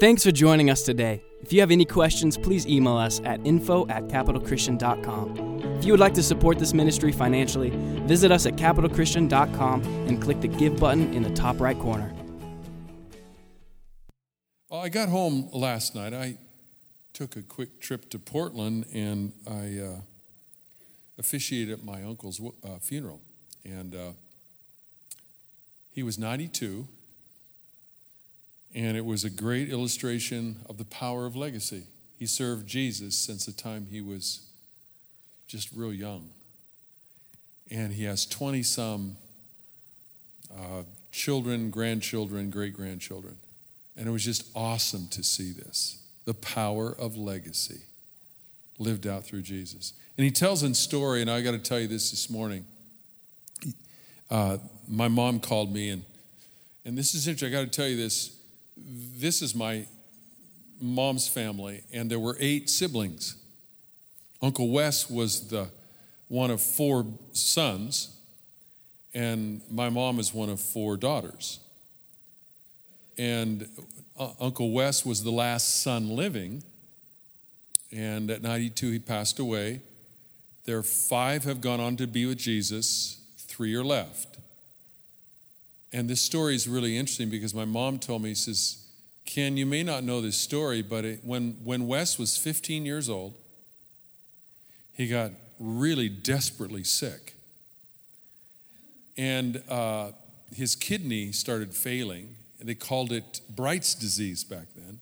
Thanks for joining us today. If you have any questions, please email us at info at capitalchristian.com. If you would like to support this ministry financially, visit us at capitalchristian.com and click the Give button in the top right corner. Well, I got home last night. I took a quick trip to Portland and I uh, officiated at my uncle's uh, funeral. And uh, he was 92, and it was a great illustration of the power of legacy. He served Jesus since the time he was just real young. And he has 20 some uh, children, grandchildren, great grandchildren. And it was just awesome to see this the power of legacy lived out through Jesus. And he tells in story, and I got to tell you this this morning. Uh, my mom called me, and, and this is interesting. I got to tell you this. This is my mom's family, and there were eight siblings. Uncle Wes was the one of four sons, and my mom is one of four daughters. And uh, Uncle Wes was the last son living, and at 92 he passed away. There five have gone on to be with Jesus, three are left. And this story is really interesting because my mom told me, she says, Ken, you may not know this story, but it, when, when Wes was 15 years old, he got really desperately sick. And uh, his kidney started failing. They called it Bright's disease back then.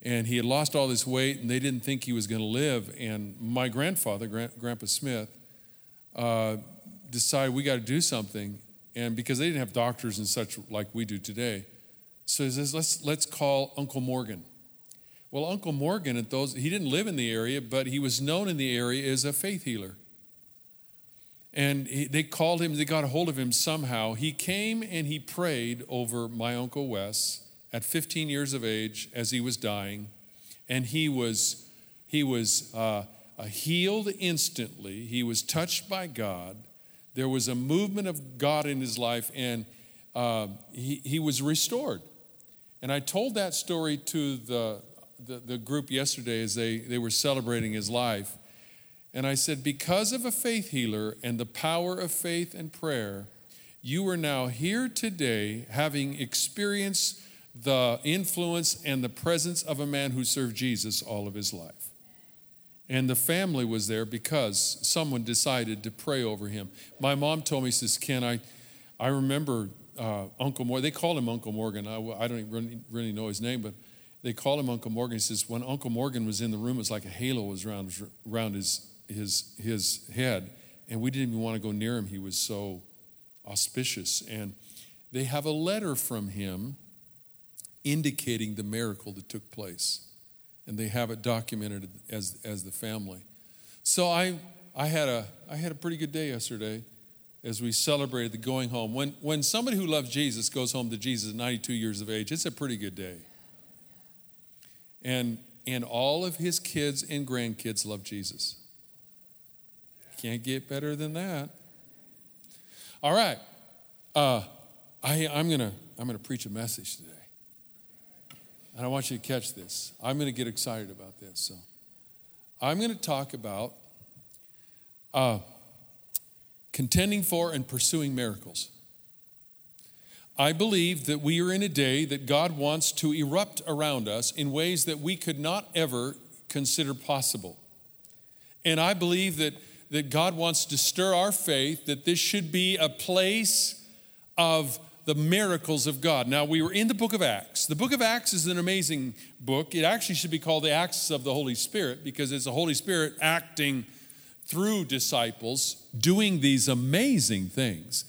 And he had lost all this weight, and they didn't think he was going to live. And my grandfather, Grandpa Smith, uh, decided we got to do something. And because they didn't have doctors and such like we do today, so he says, let's, let's call Uncle Morgan. Well, Uncle Morgan, at those, he didn't live in the area, but he was known in the area as a faith healer. And he, they called him, they got a hold of him somehow. He came and he prayed over my Uncle Wes at 15 years of age as he was dying. And he was, he was uh, healed instantly. He was touched by God there was a movement of God in his life, and uh, he, he was restored. And I told that story to the, the, the group yesterday as they, they were celebrating his life. And I said, Because of a faith healer and the power of faith and prayer, you are now here today having experienced the influence and the presence of a man who served Jesus all of his life. And the family was there because someone decided to pray over him. My mom told me, says, Ken, I, I remember uh, Uncle Morgan. They called him Uncle Morgan. I, I don't really, really know his name, but they called him Uncle Morgan. He says, when Uncle Morgan was in the room, it was like a halo was around, around his, his, his head. And we didn't even want to go near him. He was so auspicious. And they have a letter from him indicating the miracle that took place and they have it documented as, as the family. So I, I, had a, I had a pretty good day yesterday as we celebrated the going home. When, when somebody who loves Jesus goes home to Jesus at 92 years of age, it's a pretty good day. And, and all of his kids and grandkids love Jesus. Can't get better than that. All right. Uh, I, I'm going to I'm going to preach a message today. And I want you to catch this. I'm going to get excited about this. So, I'm going to talk about uh, contending for and pursuing miracles. I believe that we are in a day that God wants to erupt around us in ways that we could not ever consider possible. And I believe that, that God wants to stir our faith, that this should be a place of the miracles of God. Now, we were in the book of Acts. The book of Acts is an amazing book. It actually should be called the Acts of the Holy Spirit because it's the Holy Spirit acting through disciples doing these amazing things.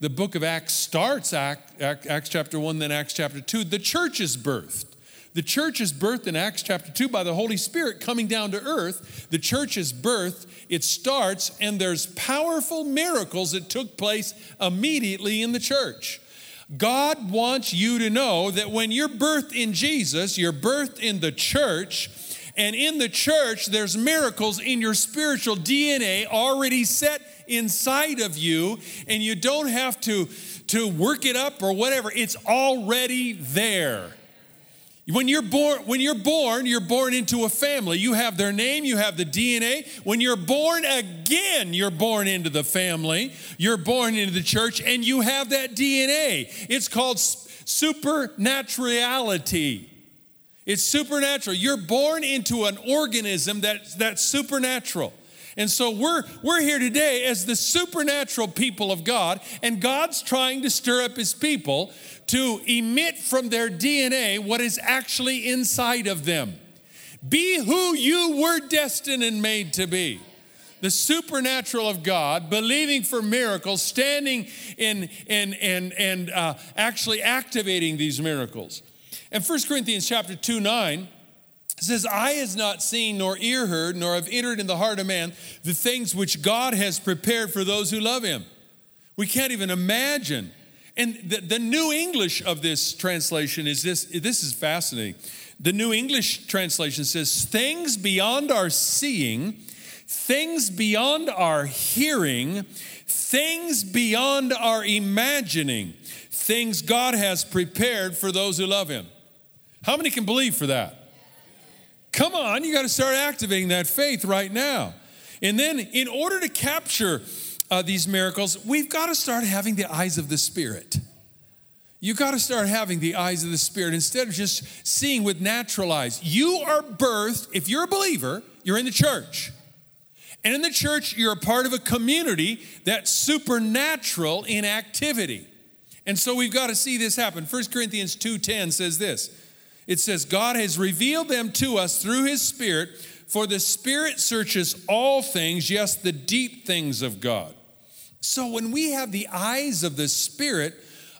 The book of Acts starts Act, Acts chapter 1, then Acts chapter 2. The church is birthed. The church is birthed in Acts chapter 2 by the Holy Spirit coming down to earth. The church is birthed, it starts, and there's powerful miracles that took place immediately in the church. God wants you to know that when you're birthed in Jesus, you're birthed in the church. And in the church, there's miracles in your spiritual DNA already set inside of you, and you don't have to, to work it up or whatever. It's already there. When you're born, when you're born, you're born into a family. You have their name, you have the DNA. When you're born again, you're born into the family. You're born into the church and you have that DNA. It's called supernaturality. It's supernatural. You're born into an organism that, that's supernatural. And so we're, we're here today as the supernatural people of God, and God's trying to stir up his people to emit from their DNA what is actually inside of them. Be who you were destined and made to be. The supernatural of God, believing for miracles, standing in and and and uh, actually activating these miracles. And 1 Corinthians chapter 2, 9 says, Eye has not seen, nor ear heard, nor have entered in the heart of man the things which God has prepared for those who love him. We can't even imagine and the, the New English of this translation is this this is fascinating. The New English translation says, Things beyond our seeing, things beyond our hearing, things beyond our imagining, things God has prepared for those who love Him. How many can believe for that? Come on, you got to start activating that faith right now. And then, in order to capture uh, these miracles, we've got to start having the eyes of the Spirit. You got to start having the eyes of the Spirit instead of just seeing with natural eyes. You are birthed, if you're a believer, you're in the church. And in the church, you're a part of a community that's supernatural in activity. And so we've got to see this happen. 1 Corinthians 2:10 says this. It says, God has revealed them to us through his Spirit, for the Spirit searches all things, yes, the deep things of God. So when we have the eyes of the Spirit,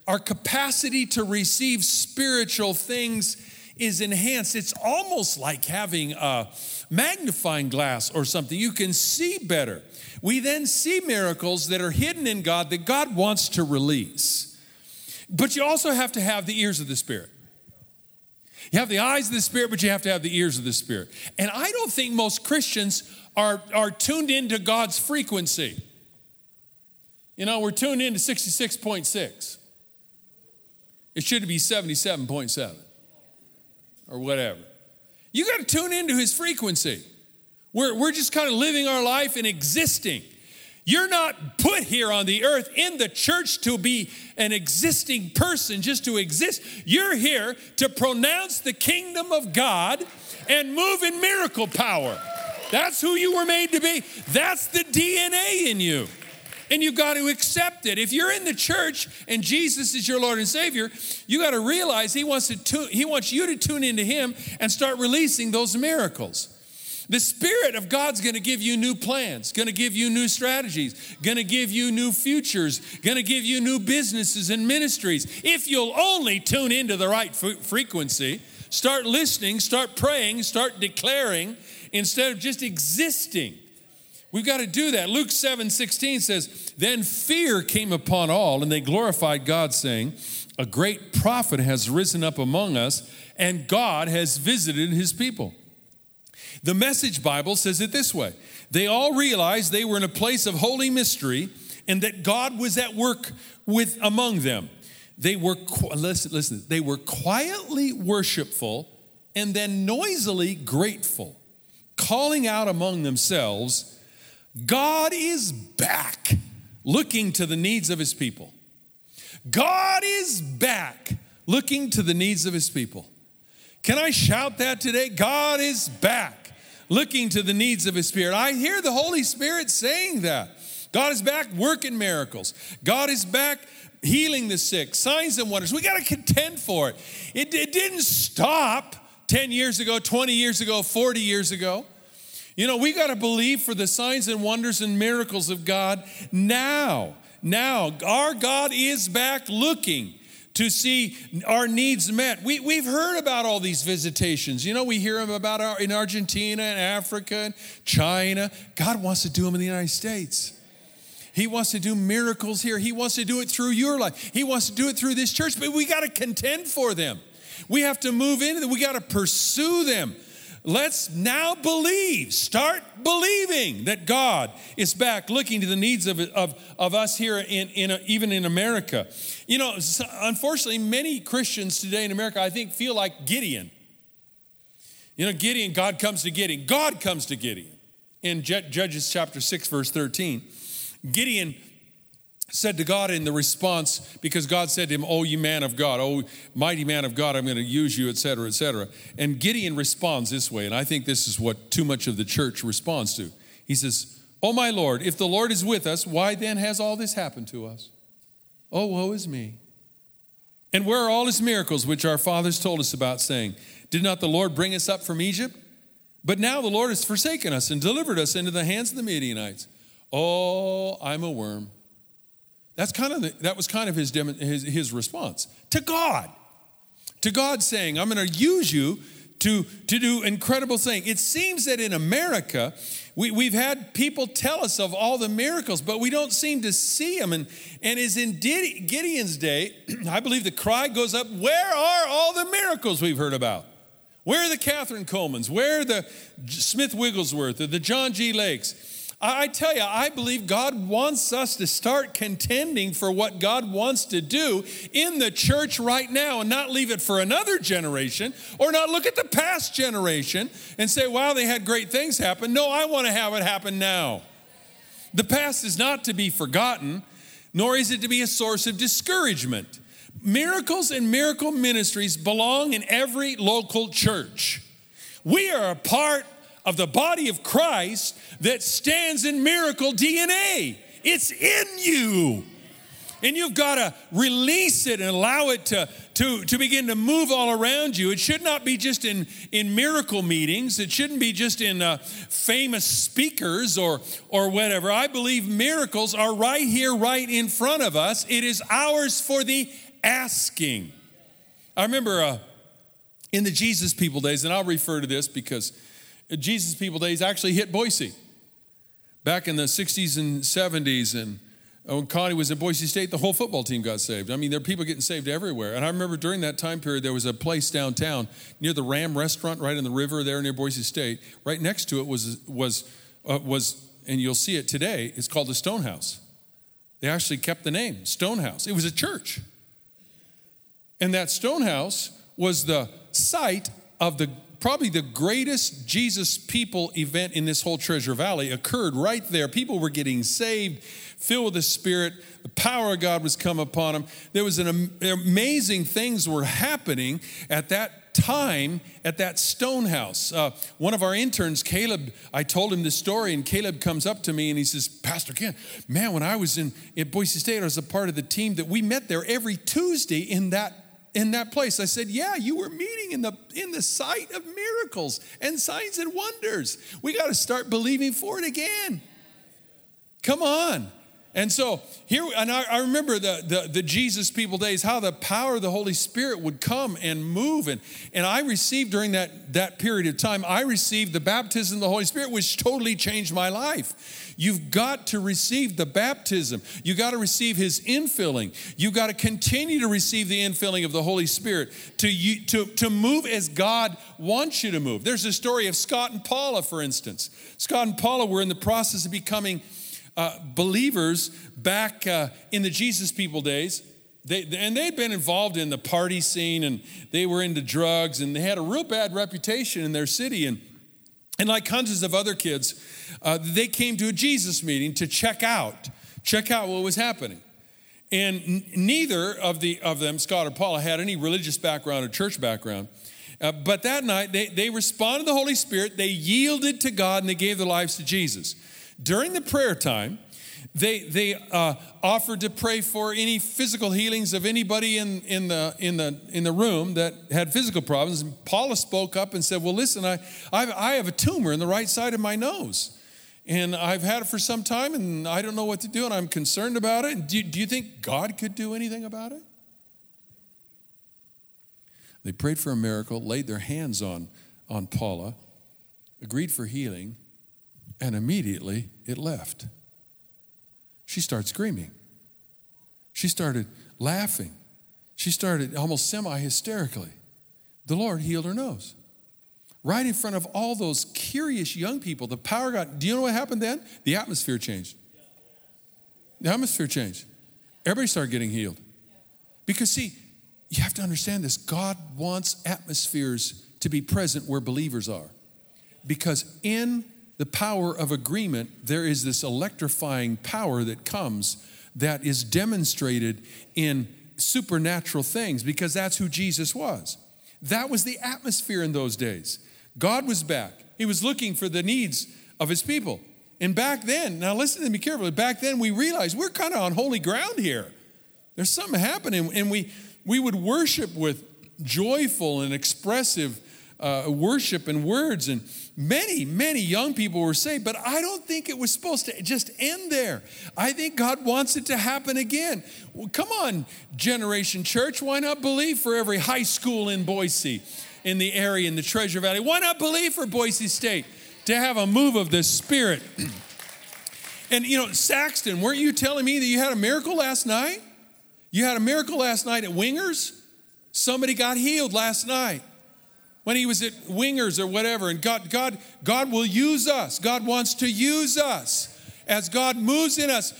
our capacity to receive spiritual things is enhanced. It's almost like having a magnifying glass or something. You can see better. We then see miracles that are hidden in God that God wants to release. But you also have to have the ears of the Spirit. You have the eyes of the Spirit, but you have to have the ears of the Spirit. And I don't think most Christians are, are tuned into God's frequency. You know, we're tuned into 66.6. It should be 77.7 or whatever. You got to tune into his frequency. We're, we're just kind of living our life and existing. You're not put here on the earth in the church to be an existing person, just to exist. You're here to pronounce the kingdom of God and move in miracle power. That's who you were made to be. That's the DNA in you and you've got to accept it. If you're in the church and Jesus is your Lord and Savior, you got to realize He wants to tune, He wants you to tune into Him and start releasing those miracles. The Spirit of God's gonna give you new plans, gonna give you new strategies, gonna give you new futures, gonna give you new businesses and ministries. If you'll only tune into the right frequency, start listening, start praying, start declaring instead of just existing. We've got to do that. Luke 7 16 says, Then fear came upon all, and they glorified God, saying, A great prophet has risen up among us, and God has visited his people. The Message Bible says it this way They all realized they were in a place of holy mystery, and that God was at work with among them. They were, listen, listen, they were quietly worshipful and then noisily grateful, calling out among themselves, God is back looking to the needs of his people. God is back looking to the needs of his people. Can I shout that today? God is back looking to the needs of his spirit. I hear the Holy Spirit saying that. God is back working miracles. God is back healing the sick, signs and wonders. We got to contend for it. it. It didn't stop 10 years ago, 20 years ago, 40 years ago. You know, we got to believe for the signs and wonders and miracles of God now. Now, our God is back looking to see our needs met. We, we've heard about all these visitations. You know, we hear them about our, in Argentina and Africa and China. God wants to do them in the United States. He wants to do miracles here. He wants to do it through your life. He wants to do it through this church, but we got to contend for them. We have to move into them. We got to pursue them. Let's now believe, start believing that God is back looking to the needs of, of, of us here, in, in a, even in America. You know, unfortunately, many Christians today in America, I think, feel like Gideon. You know, Gideon, God comes to Gideon. God comes to Gideon. In Judges chapter 6, verse 13, Gideon said to God in the response, because God said to him, Oh, you man of God, oh, mighty man of God, I'm going to use you, etc., etc. And Gideon responds this way, and I think this is what too much of the church responds to. He says, Oh, my Lord, if the Lord is with us, why then has all this happened to us? Oh, woe is me. And where are all his miracles which our fathers told us about, saying, Did not the Lord bring us up from Egypt? But now the Lord has forsaken us and delivered us into the hands of the Midianites. Oh, I'm a worm. That's kind of the, that was kind of his, his, his response to God. To God saying, I'm going to use you to, to do incredible things. It seems that in America, we, we've had people tell us of all the miracles, but we don't seem to see them. And, and as in Gideon's day, I believe the cry goes up, Where are all the miracles we've heard about? Where are the Kathryn Kuhlmans? Where are the Smith Wigglesworth or the John G. Lakes? I tell you, I believe God wants us to start contending for what God wants to do in the church right now and not leave it for another generation or not look at the past generation and say, wow, they had great things happen. No, I want to have it happen now. The past is not to be forgotten, nor is it to be a source of discouragement. Miracles and miracle ministries belong in every local church. We are a part of the body of Christ that stands in miracle DNA. It's in you. And you've got to release it and allow it to, to, to begin to move all around you. It should not be just in, in miracle meetings. It shouldn't be just in uh, famous speakers or, or whatever. I believe miracles are right here, right in front of us. It is ours for the asking. I remember uh, in the Jesus people days, and I'll refer to this because Jesus people days actually hit Boise back in the 60s and 70s. And when Connie was at Boise State, the whole football team got saved. I mean, there are people getting saved everywhere. And I remember during that time period, there was a place downtown near the Ram restaurant, right in the river there near Boise State. Right next to it was, was, uh, was and you'll see it today, it's called the Stonehouse. They actually kept the name, Stonehouse. It was a church. And that Stonehouse was the site of the probably the greatest Jesus people event in this whole Treasure Valley occurred right there. People were getting saved, filled with the Spirit. The power of God was come upon them. There was an amazing things were happening at that time at that stone house. Uh, one of our interns, Caleb, I told him this story, and Caleb comes up to me and he says, Pastor Ken, man, when I was in at Boise State, I was a part of the team that we met there every Tuesday in that in that place. I said, Yeah, you were meeting in the in the sight of miracles and signs and wonders. We got to start believing for it again. Come on. And so here, and I, I remember the, the, the, Jesus people days, how the power of the Holy Spirit would come and move. And, and I received during that, that period of time, I received the baptism of the Holy Spirit, which totally changed my life. You've got to receive the baptism. You got to receive his infilling. You've got to continue to receive the infilling of the Holy Spirit to, to, to move as God wants you to move. There's a story of Scott and Paula, for instance. Scott and Paula were in the process of becoming uh, believers back uh, in the Jesus people days. They, and they'd been involved in the party scene and they were into drugs and they had a real bad reputation in their city. And, and like hundreds of other kids, uh, they came to a Jesus meeting to check out, check out what was happening. And n- neither of, the, of them, Scott or Paula, had any religious background or church background. Uh, but that night, they, they responded to the Holy Spirit, they yielded to God, and they gave their lives to Jesus. During the prayer time, they, they uh, offered to pray for any physical healings of anybody in, in, the, in, the, in the room that had physical problems. And Paula spoke up and said, Well, listen, I, I, I have a tumor in the right side of my nose. And I've had it for some time and I don't know what to do and I'm concerned about it. Do, do you think God could do anything about it? They prayed for a miracle, laid their hands on, on Paula, agreed for healing, and immediately it left. She started screaming. She started laughing. She started almost semi hysterically. The Lord healed her nose. Right in front of all those curious young people, the power got. Do you know what happened then? The atmosphere changed. The atmosphere changed. Everybody started getting healed. Because, see, you have to understand this God wants atmospheres to be present where believers are. Because in the power of agreement, there is this electrifying power that comes that is demonstrated in supernatural things because that's who Jesus was. That was the atmosphere in those days. God was back. He was looking for the needs of his people. And back then, now listen to me carefully, back then we realized we're kind of on holy ground here. There's something happening, and we, we would worship with joyful and expressive uh, worship and words. And many, many young people were saved, but I don't think it was supposed to just end there. I think God wants it to happen again. Well, come on, Generation Church, why not believe for every high school in Boise, in the area, in the Treasure Valley? Why not believe for Boise State to have a move of the Spirit? and you know, Saxton, weren't you telling me that you had a miracle last night? You had a miracle last night at Wingers? Somebody got healed last night when he was at Wingers or whatever. And God, God, God will use us. God wants to use us as God moves in us.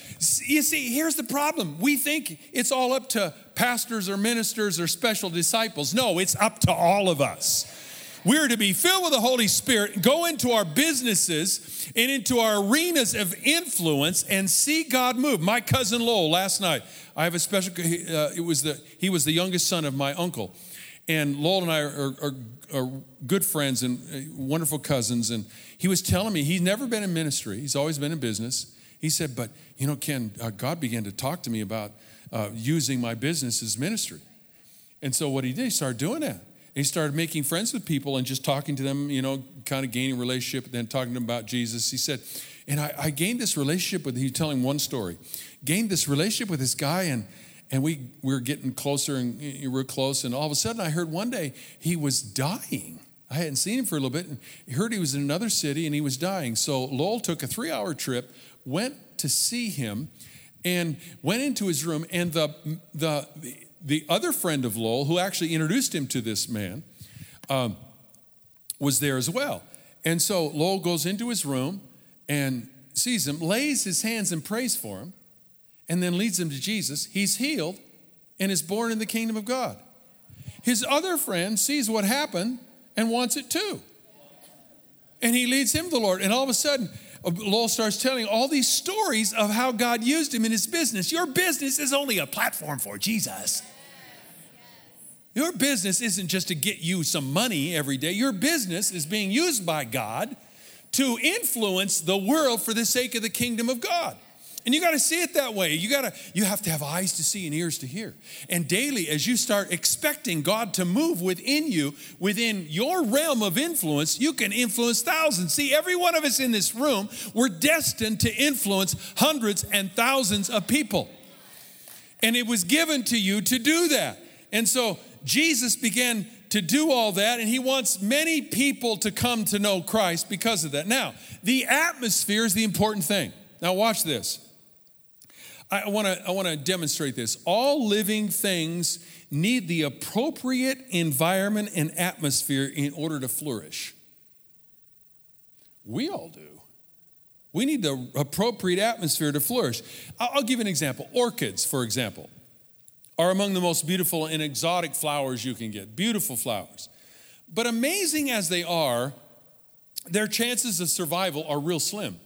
You see, here's the problem. We think it's all up to pastors or ministers or special disciples. No, it's up to all of us. We're to be filled with the Holy Spirit, go into our businesses and into our arenas of influence and see God move. My cousin Lowell last night, I have a special, uh, it was the, he was the youngest son of my uncle. And Lowell and I are, are, are good friends and uh, wonderful cousins. And he was telling me he's never been in ministry, he's always been in business. He said, But, you know, Ken, uh, God began to talk to me about uh, using my business as ministry. And so what he did, he started doing that. he started making friends with people and just talking to them, you know, kind of gaining relationship, and then talking to them about Jesus. He said, and I, I gained this relationship with, he's telling one story, gained this relationship with this guy, and and we, we were getting closer and we were close. And all of a sudden, I heard one day he was dying. I hadn't seen him for a little bit. And heard he was in another city and he was dying. So Lowell took a three hour trip, went to see him, and went into his room. And the, the, the other friend of Lowell, who actually introduced him to this man, um, was there as well. And so Lowell goes into his room and sees him, lays his hands and prays for him and then leads him to Jesus, he's healed and is born in the kingdom of God. His other friend sees what happened and wants it too. And he leads him to the Lord. And all of a sudden, uh, Lowell starts telling all these stories of how God used him in his business. Your business is only a platform for Jesus. Your business isn't just to get you some money every day. Your business is being used by God to influence the world for the sake of the kingdom of God. And you got to see it that way. You got to you have to have eyes to see and ears to hear. And daily as you start expecting God to move within you, within your realm of influence, you can influence thousands. See, every one of us in this room, we're destined to influence hundreds and thousands of people. And it was given to you to do that. And so Jesus began to do all that, and he wants many people to come to know Christ because of that. Now, the atmosphere is the important thing. Now, watch this. I want to I want to demonstrate this. All living things need the appropriate environment and atmosphere in order to flourish. We all do. We need the appropriate atmosphere to flourish. I'll give an example. Orchids, for example, are among the most beautiful and exotic flowers you can get. Beautiful flowers. But amazing as they are, their chances of survival are real slim.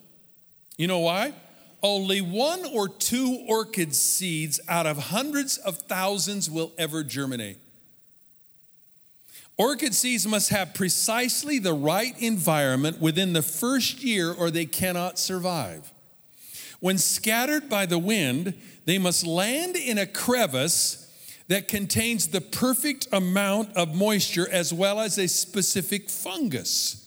You know why? Only one or two orchid seeds out of hundreds of thousands will ever germinate. Orchid seeds must have precisely the right environment within the first year or they cannot survive. When scattered by the wind, they must land in a crevice that contains the perfect amount of moisture as well as a specific fungus.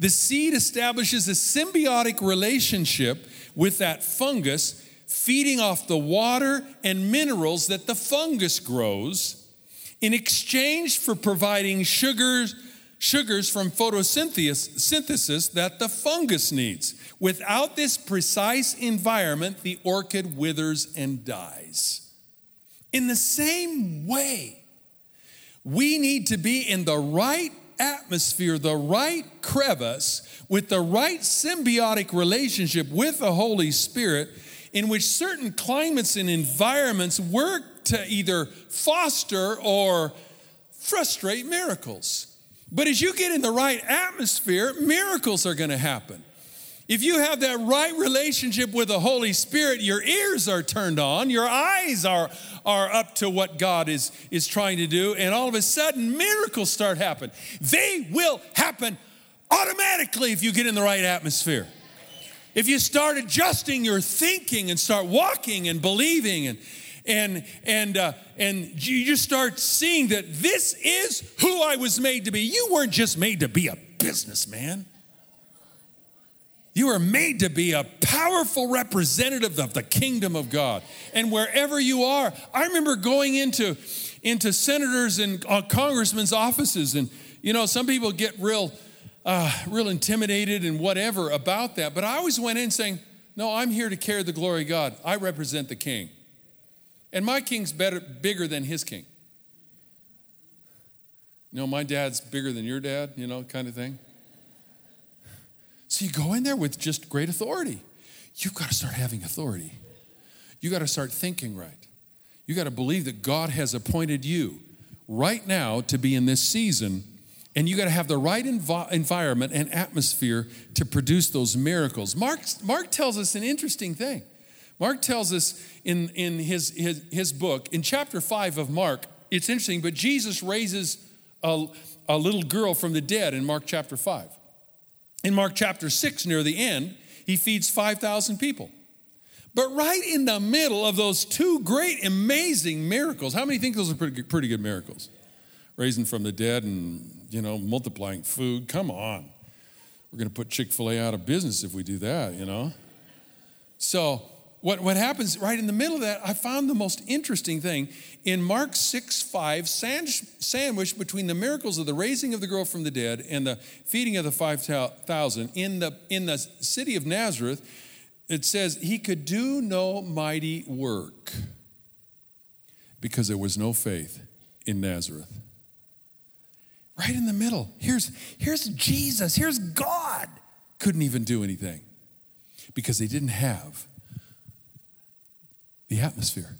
The seed establishes a symbiotic relationship with that fungus, feeding off the water and minerals that the fungus grows in exchange for providing sugars, sugars from photosynthesis that the fungus needs. Without this precise environment, the orchid withers and dies. In the same way, we need to be in the right atmosphere, the right crevice, with the right symbiotic relationship with the Holy Spirit, in which certain climates and environments work to either foster or frustrate miracles. But as you get in the right atmosphere, miracles are going to happen. If you have that right relationship with the Holy Spirit, your ears are turned on, your eyes are, are up to what God is, is trying to do, and all of a sudden miracles start happening. They will happen automatically if you get in the right atmosphere. If you start adjusting your thinking and start walking and believing and and and uh, and you just start seeing that this is who I was made to be. You weren't just made to be a businessman. You are made to be a powerful representative of the kingdom of God. And wherever you are, I remember going into into senators and uh, congressmen's offices, and you know, some people get real uh, real intimidated and whatever about that. But I always went in saying, No, I'm here to carry the glory of God. I represent the king. And my king's better, bigger than his king. You know, my dad's bigger than your dad, you know, kind of thing. So you go in there with just great authority. You've got to start having authority. You got to start thinking right. You got to believe that God has appointed you right now to be in this season and you got to have the right env- environment and atmosphere to produce those miracles. Mark, Mark tells us an interesting thing. Mark tells us in, in his, his, his book, in chapter 5 of Mark, it's interesting, but Jesus raises a, a little girl from the dead in Mark chapter 5. In Mark chapter 6, near the end, he feeds 5,000 people. But right in the middle of those two great, amazing miracles, how many think those are pretty, pretty good miracles? Raising from the dead and you know, multiplying food. Come on. We're going to put Chick fil A out of business if we do that, you know? So, what, what happens right in the middle of that, I found the most interesting thing. In Mark 6 5, sandwiched between the miracles of the raising of the girl from the dead and the feeding of the 5,000, in the, in the city of Nazareth, it says he could do no mighty work because there was no faith in Nazareth right in the middle. Here's, here's Jesus, here's God. Couldn't even do anything because they didn't have the atmosphere.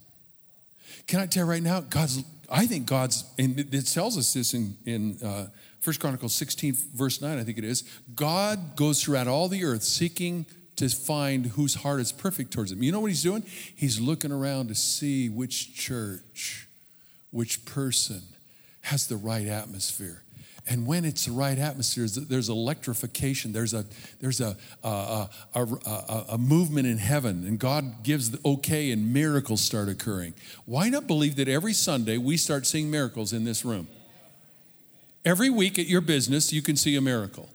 Can I tell you right now, God's, I think God's, and it tells us this in, in uh, 1 Chronicles 16, verse 9, I think it is. God goes throughout all the earth seeking to find whose heart is perfect towards him. You know what he's doing? He's looking around to see which church, which person has the right atmosphere. And when it's the right atmosphere, there's electrification, there's a, there's a, a, a, a, a movement in heaven, and God gives the okay, and miracles start occurring. Why not believe that every Sunday we start seeing miracles in this room? Every week at your business, you can see a miracle.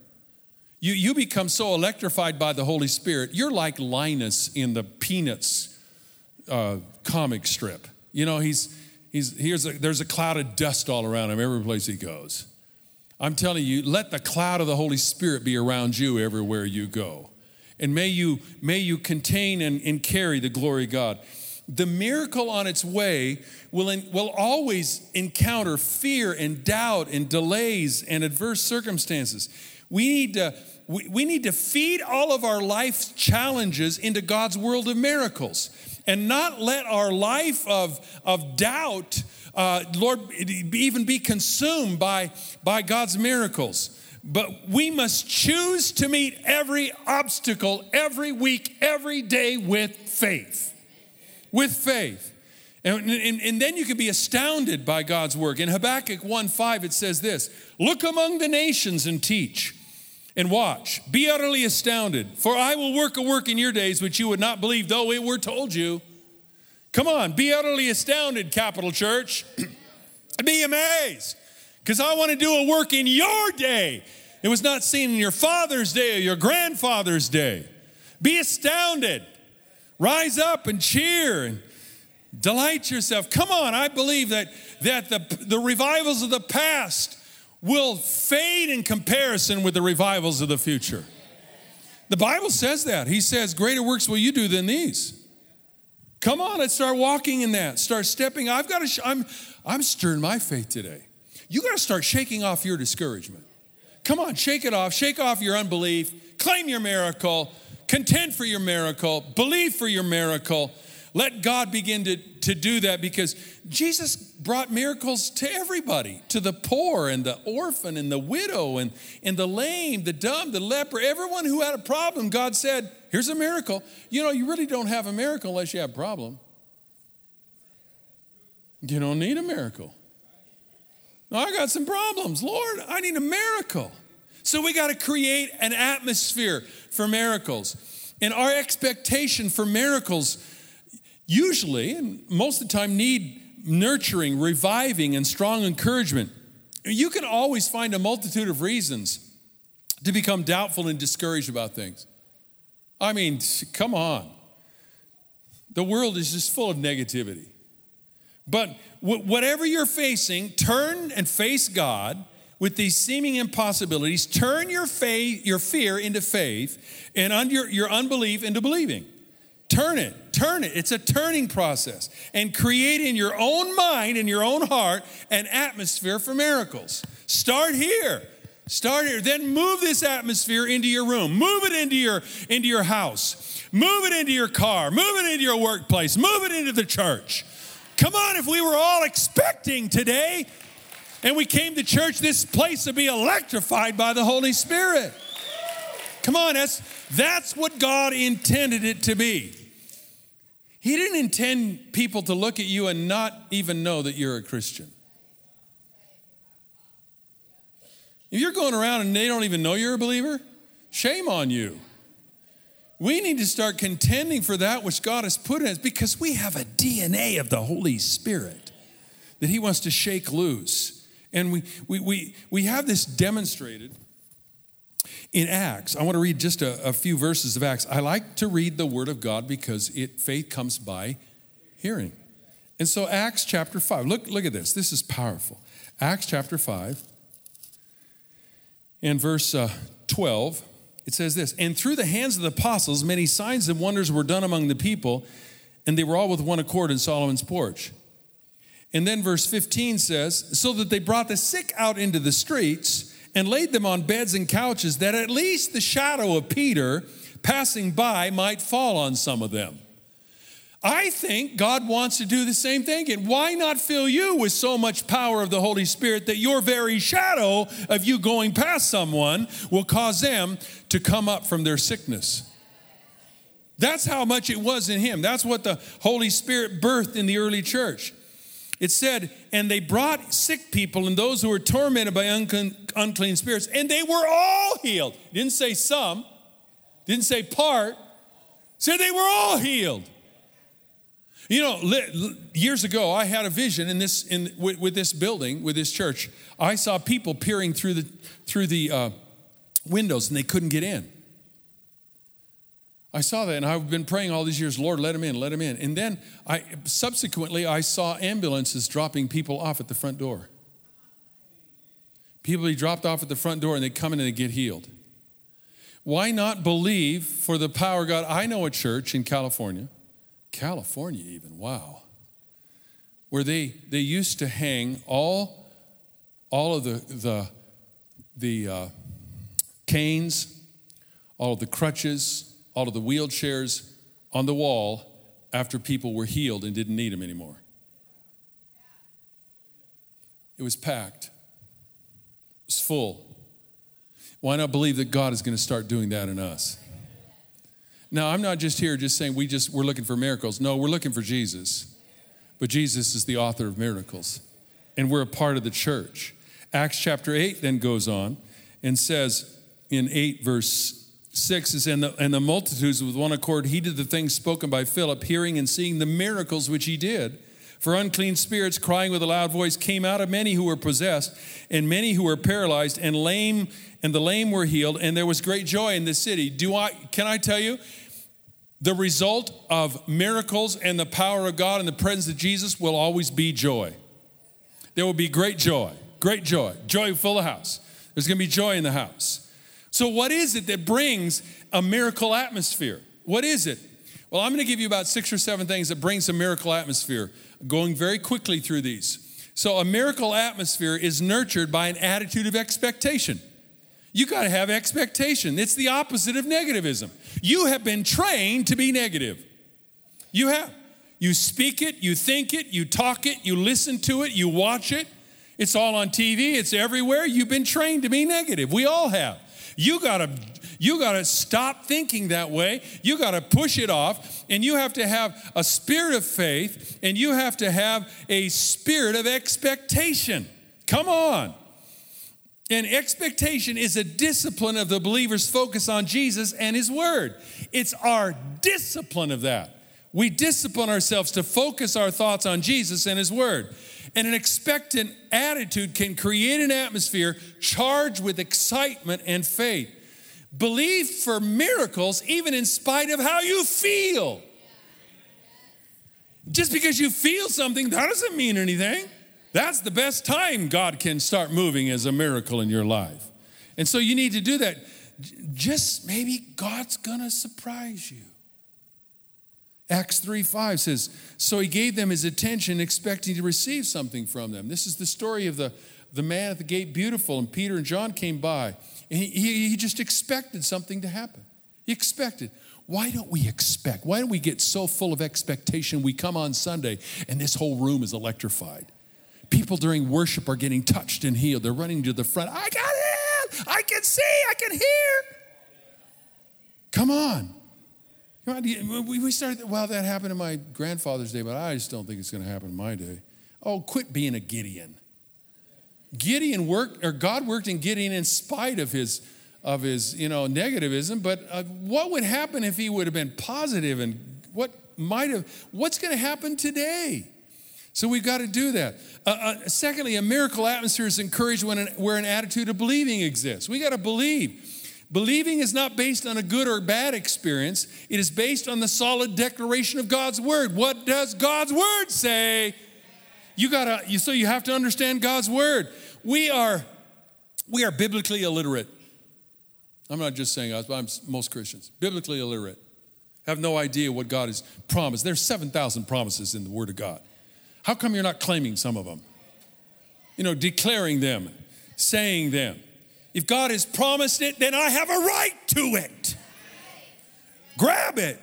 You, you become so electrified by the Holy Spirit, you're like Linus in the Peanuts uh, comic strip. You know, he's, he's, here's a, there's a cloud of dust all around him every place he goes. I'm telling you, let the cloud of the Holy Spirit be around you everywhere you go. And may you, may you contain and, and carry the glory of God. The miracle on its way will, in, will always encounter fear and doubt and delays and adverse circumstances. We need to, we, we need to feed all of our life's challenges into God's world of miracles and not let our life of, of doubt uh, Lord, even be consumed by, by God's miracles. But we must choose to meet every obstacle every week, every day with faith. With faith. And, and, and, then you can be astounded by God's work. In Habakkuk 1 5, it says this Look among the nations and teach and watch. Be utterly astounded, for I will work a work in your days which you would not believe, though it were told you. Come on, be utterly astounded, Capital Church. be amazed, because I want to do a work in your day. It was not seen in your father's day or your grandfather's day. Be astounded. Rise up and cheer and delight yourself. Come on, I believe that, that the, the revivals of the past will fade in comparison with the revivals of the future. The Bible says that. He says, Greater works will you do than these. Come on, let's start walking in that. Start stepping. I've got to, sh- I'm, I'm stirring my faith today. You got to start shaking off your discouragement. Come on, shake it off. Shake off your unbelief. Claim your miracle. Contend for your miracle. Believe for your miracle. Let God begin to, to do that because Jesus brought miracles to everybody, to the poor and the orphan and the widow and, and the lame, the dumb, the leper, everyone who had a problem. God said, Here's a miracle. You know, you really don't have a miracle unless you have a problem. You don't need a miracle. No, I got some problems. Lord, I need a miracle. So we got to create an atmosphere for miracles. And our expectation for miracles usually, and most of the time, need nurturing, reviving, and strong encouragement. You can always find a multitude of reasons to become doubtful and discouraged about things. I mean, come on. The world is just full of negativity. But whatever you're facing, turn and face God with these seeming impossibilities. Turn your faith, your fear into faith, and your, your unbelief into believing. Turn it, turn it. It's a turning process. And create in your own mind, in your own heart, an atmosphere for miracles. Start here. Start here. Then move this atmosphere into your room. Move it into your, into your house. Move it into your car. Move it into your workplace. Move it into the church. Come on, if we were all expecting today and we came to church, this place would be electrified by the Holy Spirit. Come on, that's, that's what God intended it to be. He didn't intend people to look at you and not even know that you're a Christian. If you're going around and they don't even know you're a believer, shame on you. We need to start contending for that which God has put in us because we have a DNA of the Holy Spirit that He wants to shake loose. And we, we, we, we have this demonstrated in Acts, I want to read just a, a, few verses of Acts. I like to read the Word of God because it, faith comes by hearing. And so, Acts chapter 5, look, look at this. This is powerful. Acts chapter 5 and verse uh, 12, it says this And through the hands of the apostles, many signs and wonders were done among the people, and they were all with one accord in Solomon's porch. And then verse 15 says, So that they brought the sick out into the streets and laid them on beds and couches, that at least the shadow of Peter passing by might fall on some of them. I think God wants to do the same thing. And why not fill you with so much power of the Holy Spirit that your very shadow of you going past someone will cause them to come up from their sickness? That's how much it was in him. That's what the Holy Spirit birthed in the early church. It said, and they brought sick people and those who were tormented by unclean, spirits, and they were all healed. Didn't say some, didn't say part, said they were all healed. You know, years ago, I had a vision in this, in, with, with this building, with this church. I saw people peering through the, through the uh, windows and they couldn't get in. I saw that and I've been praying all these years, Lord, let them in, let them in. And then I subsequently I saw ambulances dropping people off at the front door. People be dropped off at the front door and they come in and they get healed. Why not believe for the power God? I know a church in California, California even, wow, where they, they used to hang all, all of the, the, the uh, canes, all of the crutches, all of the wheelchairs on the wall after people were healed and didn't need them anymore. It was packed, it was full. Why not believe that God is going to start doing that in us? Now, I'm not just here just saying we just we're looking for miracles. No, we're looking for Jesus. But Jesus is the author of miracles, and we're a part of the church. Acts chapter 8 then goes on and says in 8 verse 6 is, and the, and the multitudes with one accord heeded the things spoken by Philip, hearing and seeing the miracles which he did. For unclean spirits, crying with a loud voice, came out of many who were possessed, and many who were paralyzed, and lame, and the lame were healed, and there was great joy in the city. Do I can I tell you? The result of miracles and the power of God and the presence of Jesus will always be joy. There will be great joy, great joy, joy full the house. There's going to be joy in the house. So, what is it that brings a miracle atmosphere? What is it? Well, I'm going to give you about six or seven things that brings a miracle atmosphere, going very quickly through these. So, a miracle atmosphere is nurtured by an attitude of expectation. You got to have expectation. It's the opposite of negativism. You have been trained to be negative. You have. you speak it, you think it, you talk it, you listen to it, you watch it. It's all on TV, it's everywhere. You've been trained to be negative. We all have. You gotta, you gotta stop thinking that way. You gotta push it off, and you have to have a spirit of faith, and you have to have a spirit of expectation. Come on. And expectation is a discipline of the believer's focus on Jesus and His Word. It's our discipline of that. We discipline ourselves to focus our thoughts on Jesus and His Word. And an expectant attitude can create an atmosphere charged with excitement and faith. Believe for miracles even in spite of how you feel. Just because you feel something, that doesn't mean anything. That's the best time God can start moving as a miracle in your life. And so you need to do that. Just maybe God's gonna surprise you. Acts 3 5 says, So he gave them his attention, expecting to receive something from them. This is the story of the, the man at the gate, beautiful, and Peter and John came by. And he, he, he just expected something to happen. He expected. Why don't we expect? Why don't we get so full of expectation we come on Sunday and this whole room is electrified? People during worship are getting touched and healed. They're running to the front. I got it. I can see. I can hear. Come on. We started, well, that happened in my grandfather's day, but I just don't think it's going to happen in my day. Oh, quit being a Gideon. Gideon worked, or God worked in Gideon in spite of his, of his, you know, negativism. But uh, what would happen if he would have been positive, and what might have? What's going to happen today? So we've got to do that. Uh, uh, secondly, a miracle atmosphere is encouraged when an, where an attitude of believing exists. We got to believe. Believing is not based on a good or bad experience, it is based on the solid declaration of God's word. What does God's word say? You gotta, you, so you have to understand God's word. We are, we are biblically illiterate. I'm not just saying us, but I'm most Christians. Biblically illiterate. Have no idea what God has promised. There's 7,000 promises in the Word of God. How come you're not claiming some of them? You know, declaring them, saying them. If God has promised it, then I have a right to it. Grab it.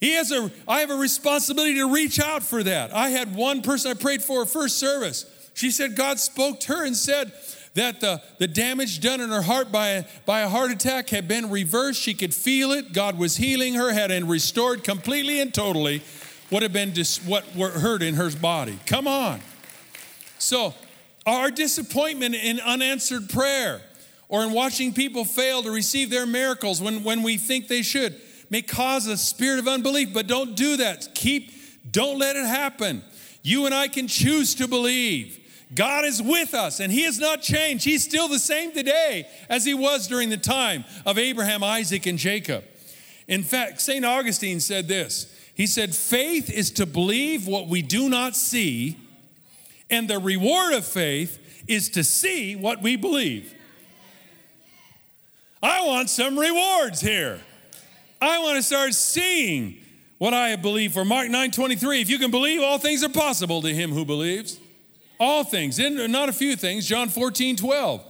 He has a I have a responsibility to reach out for that. I had one person I prayed for first service. She said God spoke to her and said that the, the damage done in her heart by a, by a heart attack had been reversed. She could feel it. God was healing her, had and restored completely and totally what had been dis, what were hurt in her body. Come on. So, our disappointment in unanswered prayer or in watching people fail to receive their miracles when, when we think they should may cause a spirit of unbelief, but don't do that. Keep, don't let it happen. You and I can choose to believe. God is with us and He has not changed. He's still the same today as He was during the time of Abraham, Isaac, and Jacob. In fact, St. Augustine said this he said, Faith is to believe what we do not see, and the reward of faith is to see what we believe. I want some rewards here. I want to start seeing what I believe for Mark 9 23. If you can believe, all things are possible to him who believes. All things, not a few things. John 14 12.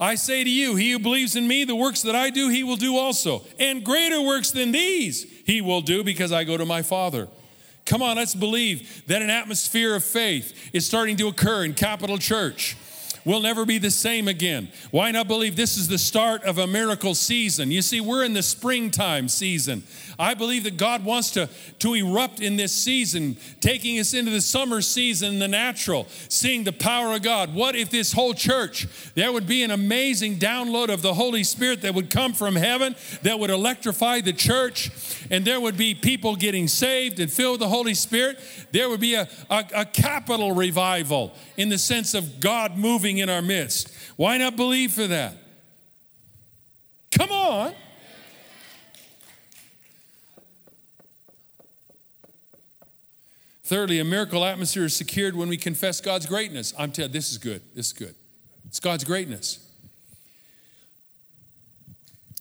I say to you, he who believes in me, the works that I do, he will do also. And greater works than these he will do because I go to my Father. Come on, let's believe that an atmosphere of faith is starting to occur in Capital Church. We'll never be the same again. Why not believe this is the start of a miracle season? You see, we're in the springtime season. I believe that God wants to, to erupt in this season, taking us into the summer season, the natural, seeing the power of God. What if this whole church, there would be an amazing download of the Holy Spirit that would come from heaven, that would electrify the church, and there would be people getting saved and filled with the Holy Spirit? There would be a, a, a capital revival in the sense of God moving in our midst. Why not believe for that? Come on. Thirdly, a miracle atmosphere is secured when we confess God's greatness. I'm telling this is good. This is good. It's God's greatness.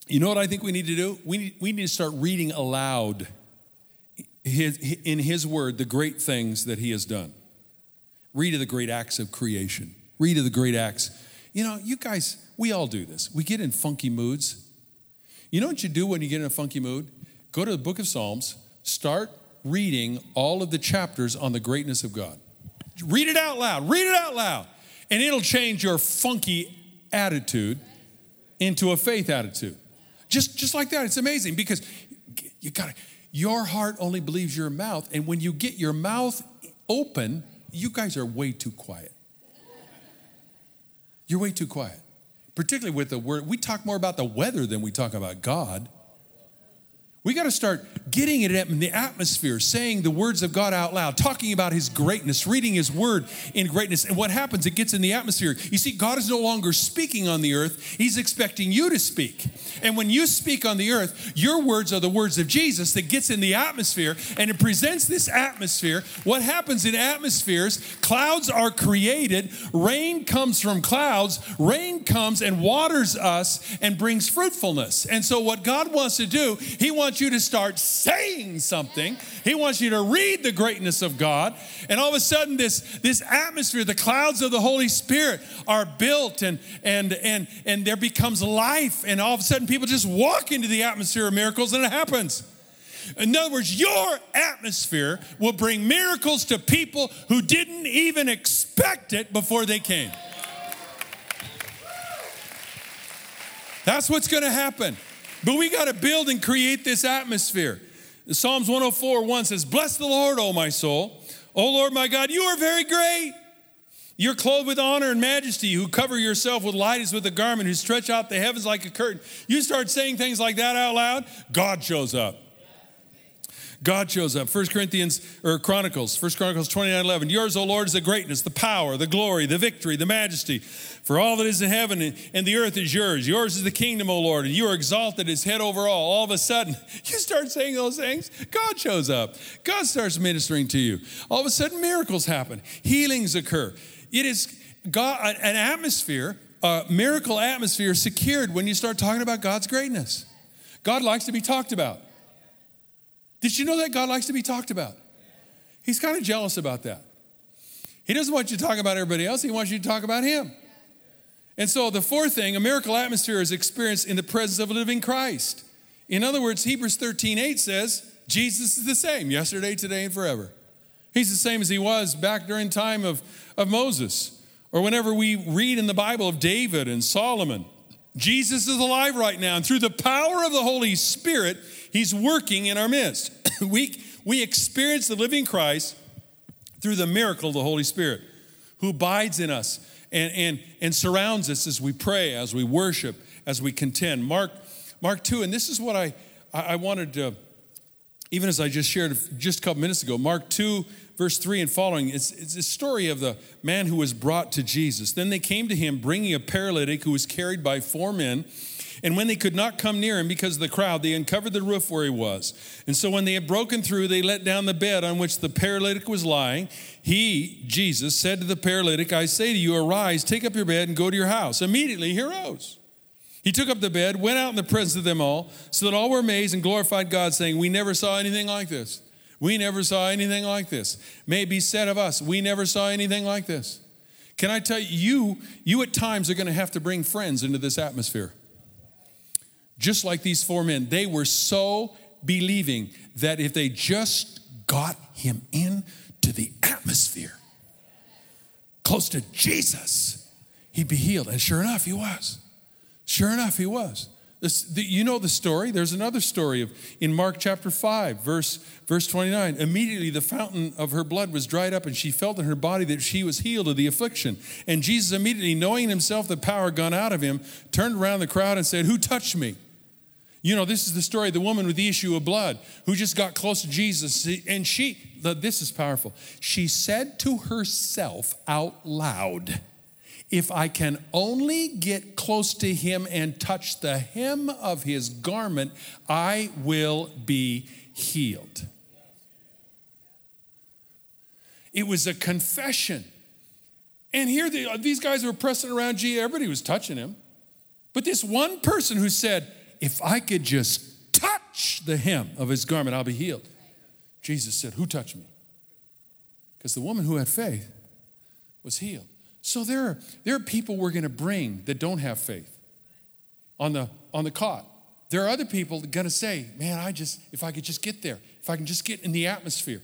You know what I think we need to do? We need, we need to start reading aloud his, in His Word the great things that He has done. Read of the great acts of creation. Read of the great acts. You know, you guys, we all do this. We get in funky moods. You know what you do when you get in a funky mood? Go to the book of Psalms, start reading all of the chapters on the greatness of God. Read it out loud, read it out loud, and it'll change your funky attitude into a faith attitude. Just, just like that. It's amazing because you got your heart only believes your mouth. And when you get your mouth open, you guys are way too quiet. You're way too quiet. Particularly with the word, we talk more about the weather than we talk about God. We got to start getting it in the atmosphere, saying the words of God out loud, talking about His greatness, reading His word in greatness. And what happens? It gets in the atmosphere. You see, God is no longer speaking on the earth, He's expecting you to speak. And when you speak on the earth, your words are the words of Jesus that gets in the atmosphere and it presents this atmosphere. What happens in atmospheres? Clouds are created, rain comes from clouds, rain comes and waters us and brings fruitfulness. And so, what God wants to do, He wants wants you to start saying something. He wants you to read the greatness of God. And all of a sudden, this, this atmosphere, the clouds of the Holy Spirit are built and, and, and, and there becomes life. And all of a sudden, people just walk into the atmosphere of miracles and it happens. In other words, your atmosphere will bring miracles to people who didn't even expect it before they came. That's what's going to happen. But we got to build and create this atmosphere. Psalms 104 1 says, Bless the Lord, O my soul. O Lord my God, you are very great. You're clothed with honor and majesty, who cover yourself with light as with a garment, who stretch out the heavens like a curtain. You start saying things like that out loud, God shows up. God shows up. 1 Corinthians or Chronicles, 1 Chronicles 29 11. Yours, O Lord, is the greatness, the power, the glory, the victory, the majesty. For all that is in heaven and the earth is yours. Yours is the kingdom, O Lord, and you are exalted as head over all. All of a sudden, you start saying those things, God shows up. God starts ministering to you. All of a sudden, miracles happen, healings occur. It is God, an atmosphere, a miracle atmosphere secured when you start talking about God's greatness. God likes to be talked about. Did you know that God likes to be talked about? He's kind of jealous about that. He doesn't want you to talk about everybody else, he wants you to talk about him. And so, the fourth thing, a miracle atmosphere is experienced in the presence of a living Christ. In other words, Hebrews 13 8 says, Jesus is the same yesterday, today, and forever. He's the same as he was back during time of, of Moses, or whenever we read in the Bible of David and Solomon. Jesus is alive right now, and through the power of the Holy Spirit, He's working in our midst. we, we experience the living Christ through the miracle of the Holy Spirit who abides in us and, and, and surrounds us as we pray, as we worship, as we contend. Mark, Mark 2, and this is what I, I wanted to, even as I just shared just a couple minutes ago, Mark 2, verse 3 and following, it's, it's a story of the man who was brought to Jesus. Then they came to him bringing a paralytic who was carried by four men. And when they could not come near him because of the crowd, they uncovered the roof where he was. And so when they had broken through, they let down the bed on which the paralytic was lying. He, Jesus, said to the paralytic, I say to you, arise, take up your bed, and go to your house. Immediately he arose. He took up the bed, went out in the presence of them all, so that all were amazed and glorified God, saying, We never saw anything like this. We never saw anything like this. May be said of us, we never saw anything like this. Can I tell you, you, you at times are going to have to bring friends into this atmosphere just like these four men, they were so believing that if they just got him in to the atmosphere, close to Jesus, he'd be healed. And sure enough, he was. Sure enough, he was. This, the, you know the story. There's another story of in Mark chapter 5, verse, verse 29. Immediately the fountain of her blood was dried up, and she felt in her body that she was healed of the affliction. And Jesus, immediately knowing himself the power gone out of him, turned around the crowd and said, Who touched me? You know, this is the story of the woman with the issue of blood who just got close to Jesus. And she, this is powerful. She said to herself out loud, If I can only get close to him and touch the hem of his garment, I will be healed. It was a confession. And here they, these guys were pressing around G. Everybody was touching him. But this one person who said, if I could just touch the hem of his garment, I'll be healed. Jesus said, Who touched me? Because the woman who had faith was healed. So there are, there are people we're going to bring that don't have faith on the, on the cot. There are other people going to say, man, I just, if I could just get there, if I can just get in the atmosphere,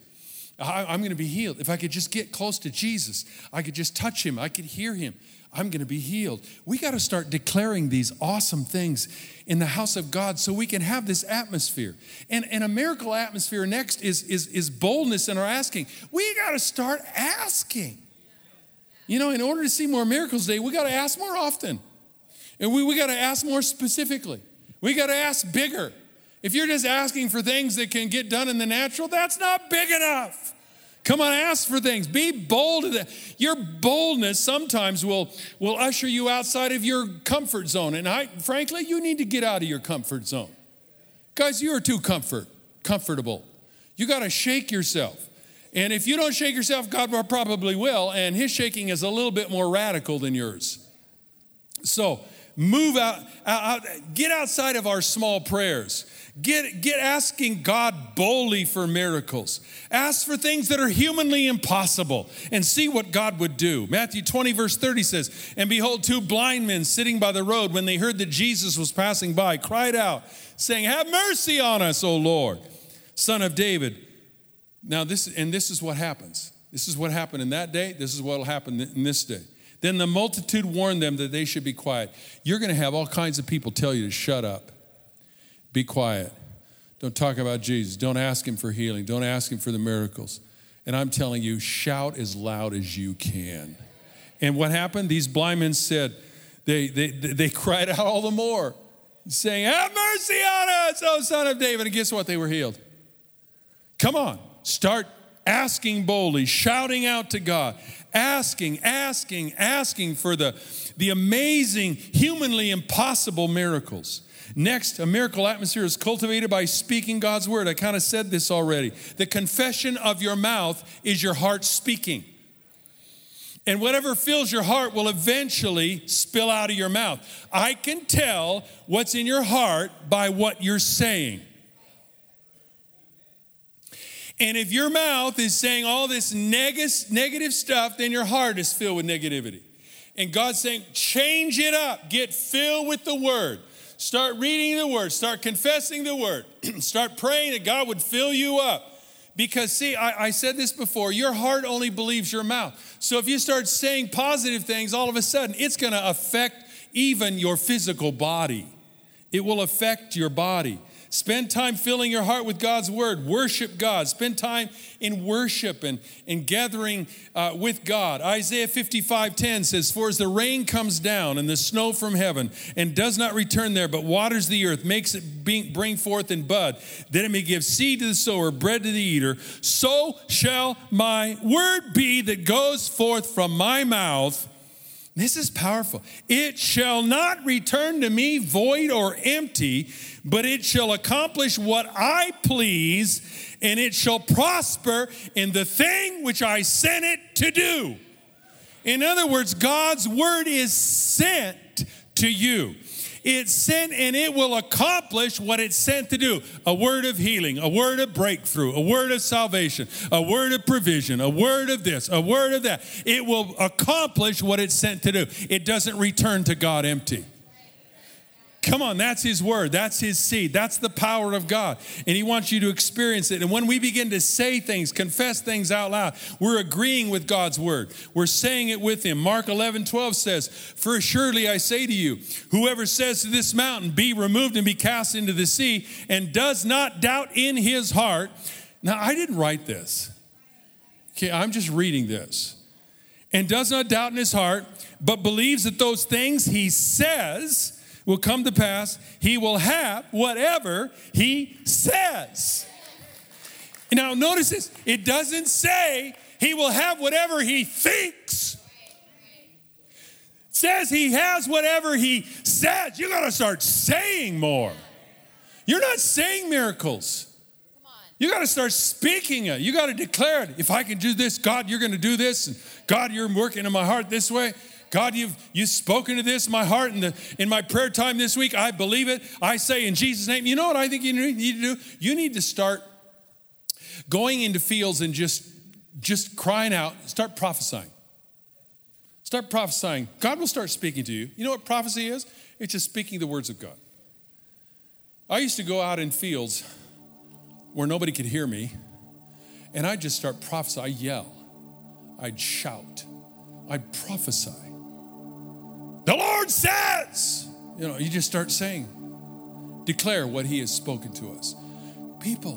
I, I'm going to be healed. If I could just get close to Jesus, I could just touch him, I could hear him, I'm going to be healed. We got to start declaring these awesome things in the house of God so we can have this atmosphere. And, and a miracle atmosphere next is, is, is boldness in our asking. We got to start asking. You know, in order to see more miracles today, we got to ask more often. And we, we got to ask more specifically. We got to ask bigger. If you're just asking for things that can get done in the natural, that's not big enough. Come on, ask for things. Be bold. Your boldness sometimes will, will usher you outside of your comfort zone. And I, frankly, you need to get out of your comfort zone. Guys, you are too comfort, comfortable. You got to shake yourself. And if you don't shake yourself, God probably will. And his shaking is a little bit more radical than yours. So move out, out, get outside of our small prayers. Get, get asking God boldly for miracles. Ask for things that are humanly impossible and see what God would do. Matthew 20, verse 30 says, And behold, two blind men sitting by the road, when they heard that Jesus was passing by, cried out, saying, Have mercy on us, O Lord, son of David. Now, this, and this is what happens. This is what happened in that day. This is what will happen in this day. Then the multitude warned them that they should be quiet. You're going to have all kinds of people tell you to shut up. Be quiet. Don't talk about Jesus. Don't ask him for healing. Don't ask him for the miracles. And I'm telling you, shout as loud as you can. And what happened? These blind men said, they, they, they cried out all the more, saying, Have mercy on us, O son of David. And guess what? They were healed. Come on, start asking boldly, shouting out to God, asking, asking, asking for the, the amazing, humanly impossible miracles. Next, a miracle atmosphere is cultivated by speaking God's word. I kind of said this already. The confession of your mouth is your heart speaking. And whatever fills your heart will eventually spill out of your mouth. I can tell what's in your heart by what you're saying. And if your mouth is saying all this negative stuff, then your heart is filled with negativity. And God's saying, change it up, get filled with the word. Start reading the word, start confessing the word, start praying that God would fill you up. Because, see, I, I, said this before your heart only believes your mouth. So if you start saying positive things, all of a sudden it's going to affect even your physical body. It will affect your body. Spend time filling your heart with God's word. Worship God. Spend time in worship and, and gathering uh, with God. Isaiah 55 10 says, For as the rain comes down and the snow from heaven and does not return there, but waters the earth, makes it bring forth and bud, that it may give seed to the sower, bread to the eater, so shall my word be that goes forth from my mouth. This is powerful. It shall not return to me void or empty, but it shall accomplish what I please, and it shall prosper in the thing which I sent it to do. In other words, God's word is sent to you. It's sent and it will accomplish what it's sent to do a word of healing, a word of breakthrough, a word of salvation, a word of provision, a word of this, a word of that. It will accomplish what it's sent to do. It doesn't return to God empty. Come on, that's His word. That's His seed. That's the power of God. And He wants you to experience it. And when we begin to say things, confess things out loud, we're agreeing with God's word. We're saying it with Him. Mark 11, 12 says, For surely I say to you, whoever says to this mountain, Be removed and be cast into the sea, and does not doubt in his heart. Now, I didn't write this. Okay, I'm just reading this. And does not doubt in his heart, but believes that those things he says, will come to pass. He will have whatever he says. Now, notice this it doesn't say he will have whatever he thinks. It says he has whatever he says. You got to start saying more. You're not saying miracles. You got to start speaking it. You got to declare it. If I can do this, God, you're going to do this. And God, you're working in my heart this way. God, you've, you've spoken to this in my heart in, the, in my prayer time this week. I believe it. I say in Jesus' name, you know what I think you need to do? You need to start going into fields and just, just crying out, start prophesying. Start prophesying. God will start speaking to you. You know what prophecy is? It's just speaking the words of God. I used to go out in fields where nobody could hear me, and I'd just start prophesying. I'd yell, I'd shout, I'd prophesy. The Lord says, you know, you just start saying, declare what He has spoken to us. People,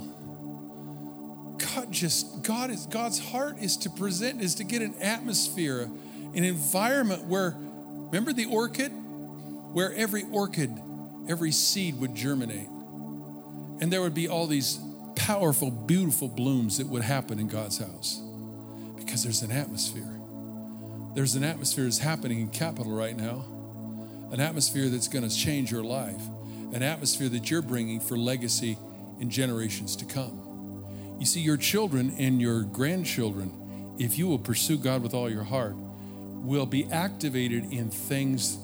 God just, God is, God's heart is to present, is to get an atmosphere, an environment where, remember the orchid? Where every orchid, every seed would germinate. And there would be all these powerful, beautiful blooms that would happen in God's house because there's an atmosphere. There's an atmosphere that's happening in Capital right now, an atmosphere that's going to change your life, an atmosphere that you're bringing for legacy in generations to come. You see, your children and your grandchildren, if you will pursue God with all your heart, will be activated in things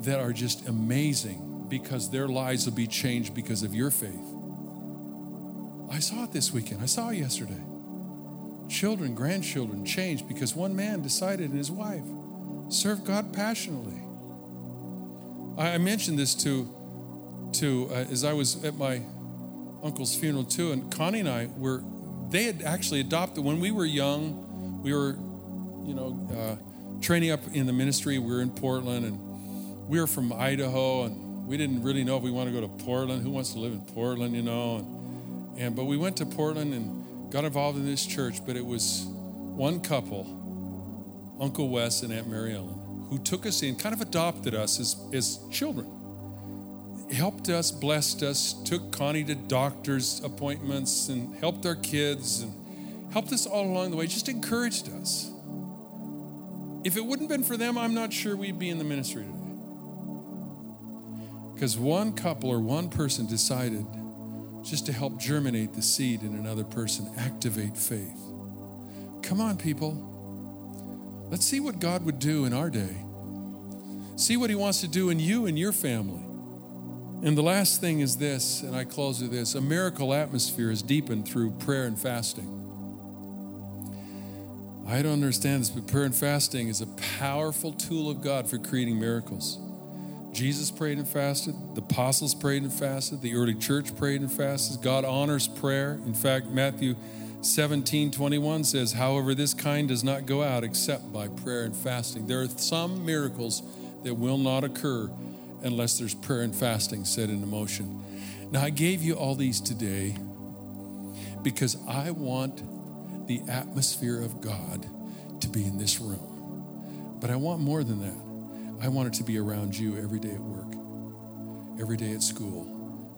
that are just amazing because their lives will be changed because of your faith. I saw it this weekend. I saw it yesterday. Children, grandchildren changed because one man decided and his wife served God passionately. I mentioned this to, to uh, as I was at my uncle's funeral too, and Connie and I were. They had actually adopted when we were young. We were, you know, uh, training up in the ministry. We were in Portland, and we were from Idaho, and we didn't really know if we want to go to Portland. Who wants to live in Portland, you know? And, and but we went to Portland and got involved in this church. But it was one couple, Uncle Wes and Aunt Mary Ellen, who took us in, kind of adopted us as, as children helped us, blessed us, took Connie to doctor's appointments and helped our kids and helped us all along the way, just encouraged us. If it wouldn't have been for them, I'm not sure we'd be in the ministry today. Because one couple or one person decided just to help germinate the seed in another person, activate faith. Come on, people. Let's see what God would do in our day. See what He wants to do in you and your family. And the last thing is this, and I close with this a miracle atmosphere is deepened through prayer and fasting. I don't understand this, but prayer and fasting is a powerful tool of God for creating miracles. Jesus prayed and fasted, the apostles prayed and fasted, the early church prayed and fasted. God honors prayer. In fact, Matthew 17 21 says, However, this kind does not go out except by prayer and fasting. There are some miracles that will not occur unless there's prayer and fasting set into motion. Now, I gave you all these today because I want the atmosphere of God to be in this room. But I want more than that. I want it to be around you every day at work, every day at school,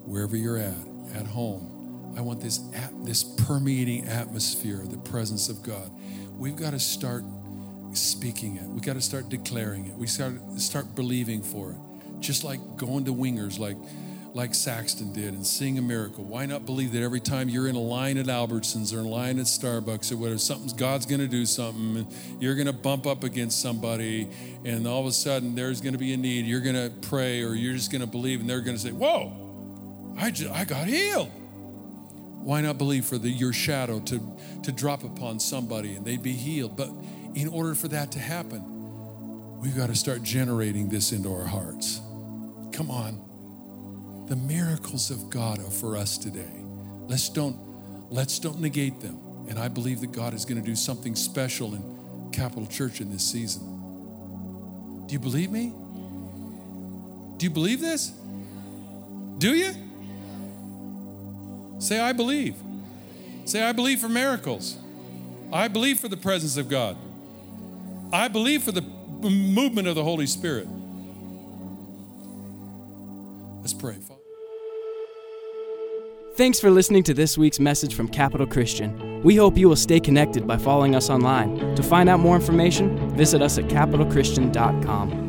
wherever you're at, at home. I want this, at, this permeating atmosphere, the presence of God. We've got to start speaking it. We've got to start declaring it. We start, start believing for it just like going to wingers like like Saxton did and seeing a miracle. Why not believe that every time you're in a line at Albertsons or a line at Starbucks or whatever, something's God's going to do something, you're going to bump up against somebody, and all of a sudden there's going to be a need. You're going to pray or you're just going to believe, and they're going to say, "Whoa, I just, I got healed." Why not believe for the, your shadow to to drop upon somebody and they'd be healed? But in order for that to happen, we've got to start generating this into our hearts. Come on. The miracles of God are for us today. Let's don't let's don't negate them. And I believe that God is going to do something special in Capital Church in this season. Do you believe me? Do you believe this? Do you? Say, I believe. Say, I believe for miracles. I believe for the presence of God. I believe for the movement of the Holy Spirit. Let's pray. Thanks for listening to this week's message from Capital Christian. We hope you will stay connected by following us online. To find out more information, visit us at capitalchristian.com.